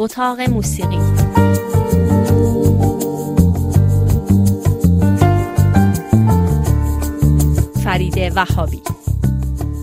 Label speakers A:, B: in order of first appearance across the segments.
A: اتاق موسیقی. فرید وهابی.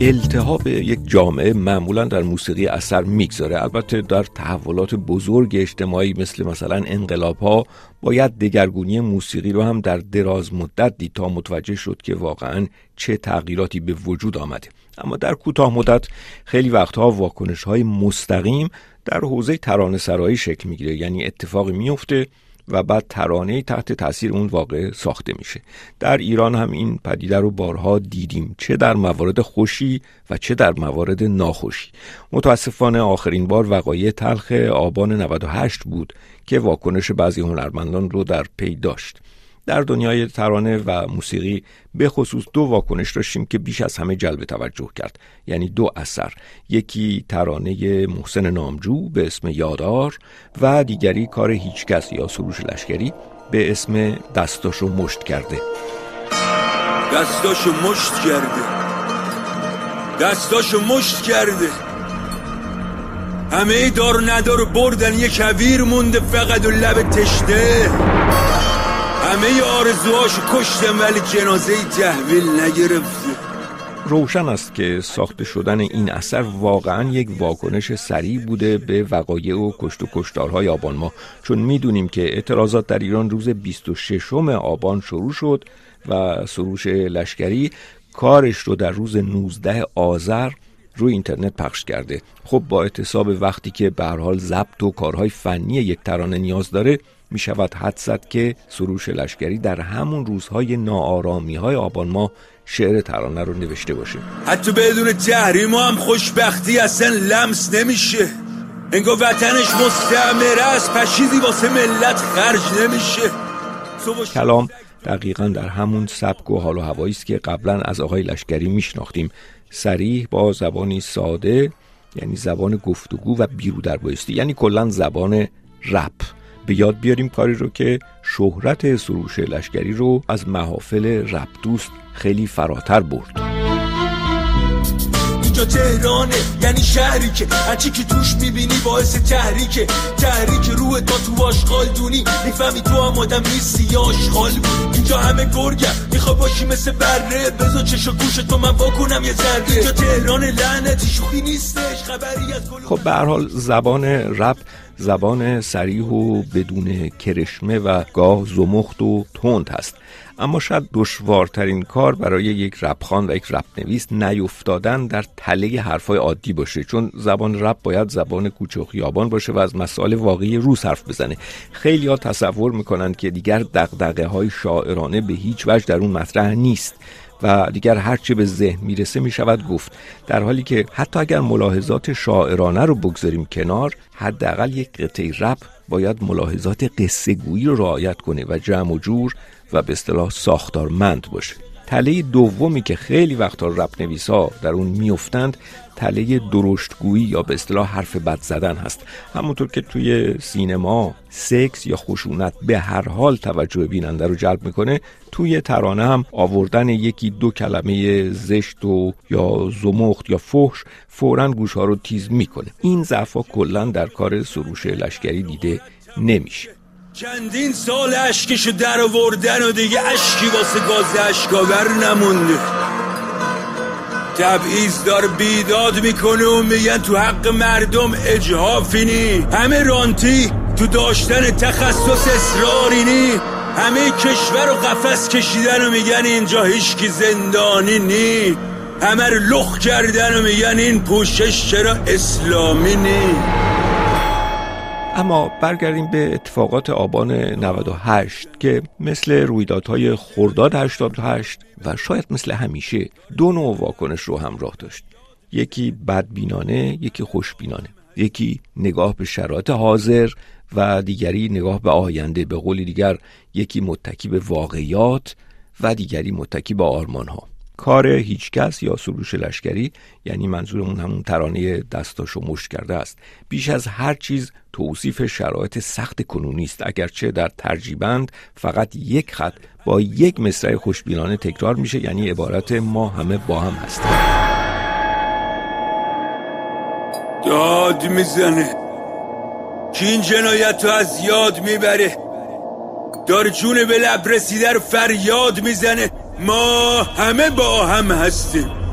B: التهاب یک جامعه معمولا در موسیقی اثر می‌گذاره. البته در تحولات بزرگ اجتماعی مثل مثلا انقلاب ها باید دگرگونی موسیقی رو هم در دراز مدت دید تا متوجه شد که واقعا چه تغییراتی به وجود آمده. اما در کوتاه مدت خیلی وقتها واکنش های مستقیم در حوزه ترانه سرایی شکل می‌گیره یعنی اتفاقی میفته و بعد ترانه تحت تاثیر اون واقع ساخته میشه. در ایران هم این پدیده رو بارها دیدیم چه در موارد خوشی و چه در موارد ناخوشی. متاسفانه آخرین بار وقایع تلخ آبان 98 بود که واکنش بعضی هنرمندان رو در پی داشت. در دنیای ترانه و موسیقی به خصوص دو واکنش داشتیم که بیش از همه جلب توجه کرد. یعنی دو اثر یکی ترانه محسن نامجو به اسم یادار و دیگری کار هیچکس یا سروش لشکری به اسم دستاشو مشت کرده.
C: دستاشو مشت کرده. دستاشو مشت کرده. همه دار ندار بردن. یه کویر مونده فقط و لب تشته همه آرزوهاشو کشتم ولی جنازه تحویل نگرفته.
B: روشن است که ساخته شدن این اثر واقعا یک واکنش سریع بوده به وقایع و کشت و کشتارهای آبان ما. چون می‌دونیم که اعتراضات در ایران روز 26 آبان شروع شد و سروش لشکری کارش رو در روز 19 آذر روی اینترنت پخش کرده. خب با اعتصاب وقتی که به حال ضبط و کارهای فنی یک ترانه نیاز داره می شود حد زد که سروش لشکری در همون روزهای ناآرامی های آبان ما شعر ترانه رو نوشته باشه.
C: حتی بدون تحریم هم خوشبختی اصلا لمس نمیشه. انگار وطنش مستعمره است پشیزی واسه ملت خرج نمیشه.
B: کلام دقیقا در همون سبک و حال و هوایی است که قبلا از آقای لشکری میشناختیم. سریح با زبانی ساده یعنی زبان گفتگو و بیرو در بایستی یعنی کلا زبان رپ. به یاد بیاریم کاری رو که شهرت سروش لشکری رو از محافل رپ دوست خیلی فراتر برد.
C: اینجا تهرانه یعنی شهری که هرچی که توش می‌بینی باعث تحریکه. تحریک روح تا تو آشغال دونی. می‌فهمی تو هم آدم نیستی یا آشغال اینجا همه گرگم میخوا باشی مثل بره. بزا چش و گوش تو من واکنم یه ذره. اینجا تهران لعنتی شوخی نیستش. خبری از
B: خب به حال زبان رپ زبان سریح و بدون کرشمه و گاه زمخت و تند هست. اما شاید دشوارترین کار برای یک رپخان و یک رپ نویس نیفتادن در تله حرفای عادی باشه چون زبان رپ باید زبان کوچه و خیابان باشه و از مسائل واقعی روز حرف بزنه. خیلی ها تصور می‌کنند که دیگر دقدقه های شاعرانه به هیچ وجه در اون مطرح نیست. و دیگر هرچه به ذهن می‌رسه می‌شود گفت. در حالی که حتی اگر ملاحظات شاعرانه رو بگذاریم کنار حداقل یک قطعه رپ باید ملاحظات قصه گویی رو رعایت کنه و جمع و جور و به اصطلاح ساختارمند باشه. تله دومی که خیلی وقتا رپ نویس ها در اون میفتند تله درشتگویی یا به اصطلاح حرف بد زدن هست. همونطور که توی سینما سکس یا خشونت به هر حال توجه بیننده رو جلب می‌کنه توی ترانه هم آوردن یکی دو کلمه زشت و یا زمخت یا فحش فورا گوش ها رو تیز می‌کنه. این ضعف کلا در کار سروش لشکری دیده نمیشه.
C: چندین سال اشکشو در آوردن و دیگه اشکی واسه گاز اشکاور نمونده. تبعیض دار بیداد می‌کنه و میگن تو حق مردم اجهافینی همه رانتی تو داشتن تخصص اصرارینی همه کشور و قفس کشیدن و میگن اینجا هیچکی زندانی نی. همه رو لخ کردن و میگن این پوشش چرا اسلامی نی.
B: اما برگردیم به اتفاقات آبان 98 که مثل رویدادهای خرداد 88 و شاید مثل همیشه دو نوع واکنش رو همراه داشت. یکی بدبینانه یکی خوشبینانه. یکی نگاه به شرایط حاضر و دیگری نگاه به آینده. به قول دیگر یکی متکی به واقعیات و دیگری متکی به آرمان ها کار هیچکس یا سروش لشکری یعنی منظورمون همون ترانه دستاشو مشت کرده است. بیش از هر چیز توصیف شرایط سخت کنونی است. اگرچه در ترجیبند فقط یک خط با یک مصرع خوشبینانه تکرار میشه یعنی عبارت ما همه با هم هستیم.
C: داد می‌زنه. که این جنایت رو از یاد می‌بره. دار جون به لب رسیده رو فریاد می‌زنه. ما همه با هم هستیم.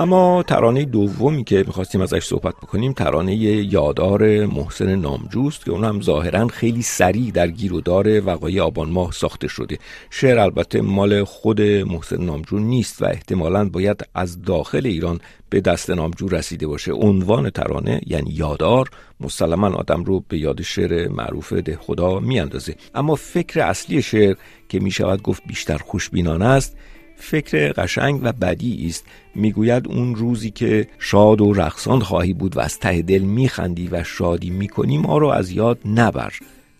B: اما ترانه دومی که می‌خواستیم ازش صحبت بکنیم ترانه یادار محسن نامجوست که اون هم ظاهرا خیلی سریع در گیرودار وقایع آبان ماه ساخته شده. شعر البته مال خود محسن نامجو نیست و احتمالا باید از داخل ایران به دست نامجو رسیده باشه. عنوان ترانه یعنی یادار مسلما آدم رو به یاد شعر معروف ده خدا میاندازه. اما فکر اصلی شعر که می‌شود گفت بیشتر خوشبینانه است فکر قشنگ و بدی است. می‌گوید اون روزی که شاد و رقصان خواهی بود و از ته دل میخندی و شادی می‌کنی ما رو از یاد نبر.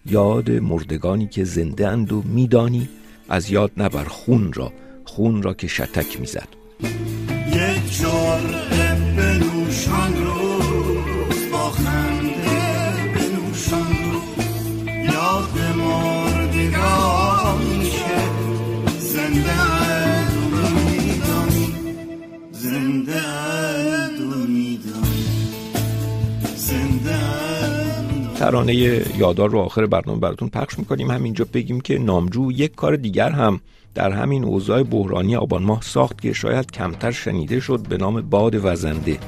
B: یاد مردگانی که زنده اند و میدانی از یاد نبر خون را خون را که شتک می‌زد. ترانه یادار رو آخر برنامه براتون پخش می‌کنیم. همینجا بگیم که نامجو یک کار دیگر هم در همین اوضاع بحرانی آبان ماه ساخت که شاید کمتر شنیده شد به نام باد وزنده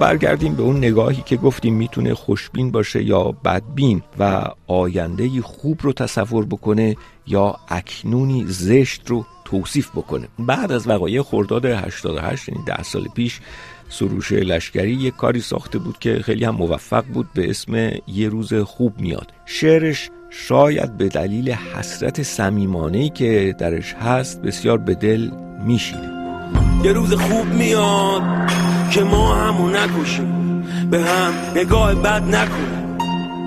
B: برگردیم به اون نگاهی که گفتیم می‌تونه خوشبین باشه یا بدبین و آینده خوب رو تصور بکنه یا اکنونی زشت رو توصیف بکنه. بعد از وقایع خرداد 88 یعنی ده سال پیش سروش لشکری یک کاری ساخته بود که خیلی هم موفق بود به اسم یه روز خوب میاد. شعرش شاید به دلیل حسرت سمیمانهی که درش هست بسیار به دل میشینه.
D: یه روز خوب میاد. که ما همو نکشیم. به هم نگاه بد نکنیم.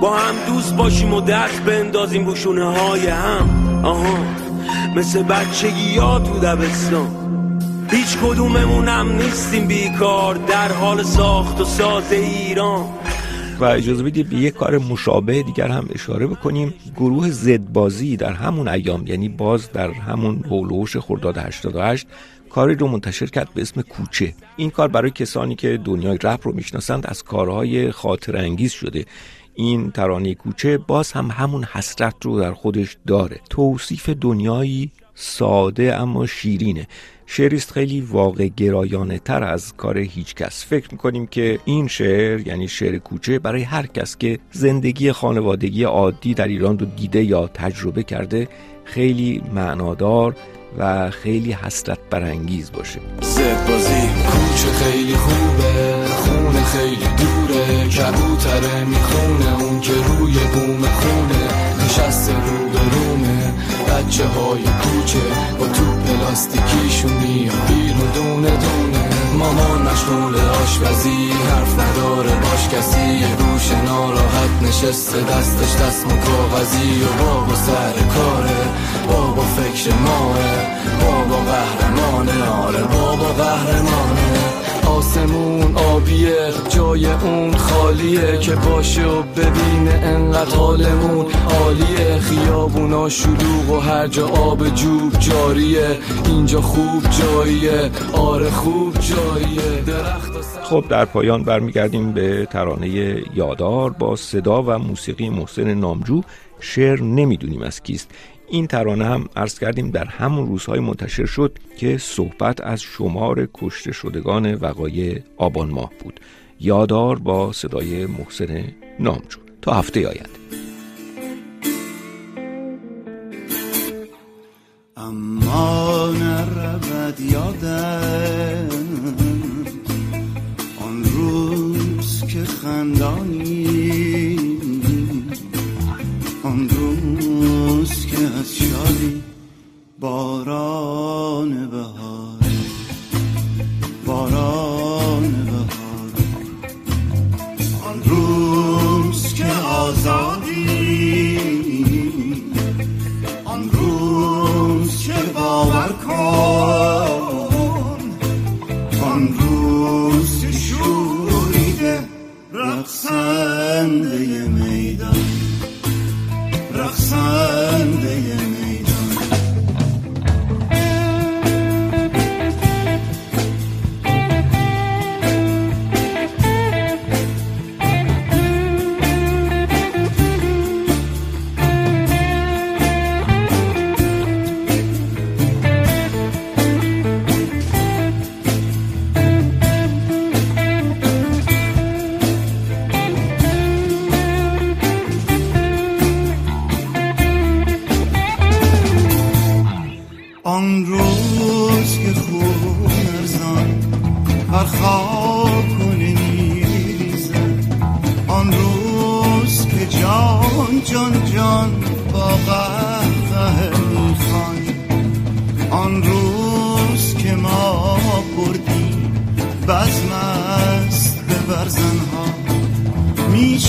D: با هم دوست باشیم و دست بندازیم روشونه های هم. آها. مثل بچگی ها تو دبستان. هیچ کدوممونم نیستیم بیکار در حال ساخت و ساز ایران.
B: و اجازه بدید به یک کار مشابه دیگر هم اشاره بکنیم. گروه زدبازی در همون ایام یعنی باز در همون هولوش خرداد 88 کاری رو منتشر کرد به اسم کوچه. این کار برای کسانی که دنیای رپ رو می‌شناسند از کارهای خاطر انگیز شده. این ترانه کوچه باز هم همون حسرت رو در خودش داره. توصیف دنیایی ساده اما شیرینه. شعریست خیلی واقع گرایانه تر از کار هیچ کس. فکر می‌کنیم که این شعر یعنی شعر کوچه برای هر کس که زندگی خانوادگی عادی در ایران رو دیده یا تجربه کرده خیلی معنادار و خیلی حسرت برانگیز باشه.
E: زد بازی کوچه خیلی خوبه خونه خیلی دوره کبوتره می‌خونه اون که روی بوم خونه نشسته رو به رومه بچه های کوچه با تو پلاستیکیشونی بیرون دونه دونه. مامان مشغول آشپزی حرف نداره باش کسی. یه گوش ناراحت نشسته دستش دست کاغذی و بابا سر کاره. بابا فکر ماه بابا قهرمانه. آره بابا قهرمانه. آسمون آبیه جای اون خالیه که باشه و ببینه انقدر حالمون عالیه. خیابونا شلوغ و هر جا آب جوب جاریه. اینجا خوب جاییه آره خوب جاییه. درخت
B: خب در پایان برمیگردیم به ترانه یادار با صدا و موسیقی محسن نامجو. شعر نمی‌دونیم از کیست. این ترانه هم عرض کردیم در همون روزهای منتشر شد که صحبت از شمار کشته شدگان وقایع آبان ماه بود. یادار با صدای محسن نامجو. تا هفته آینده.
F: goes on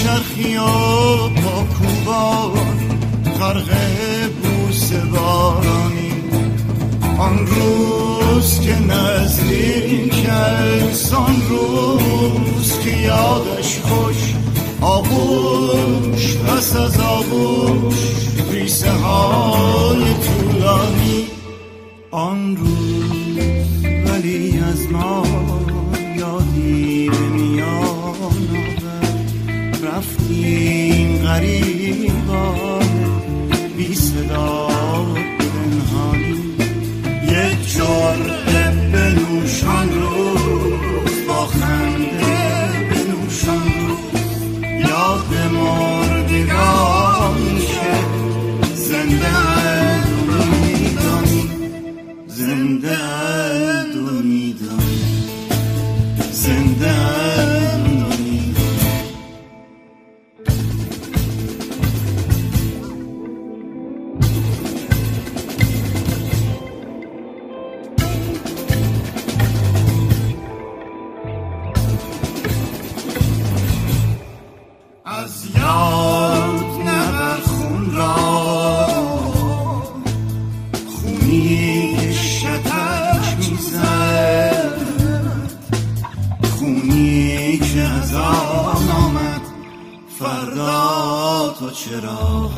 F: میچرخی و با کوبان غرق بوس بارانی. آن روز که نزدیک آن روز که یادش خوش. آغوش پس از آغوش ریسه های طولانی. آن روز رفتیم غریبان بی صدا پنهانی. یک جرعه بنوشان روز از یاد نبر خون را. خونی شتک می‌زد. خونی که از آن آمد فردا تو چرا؟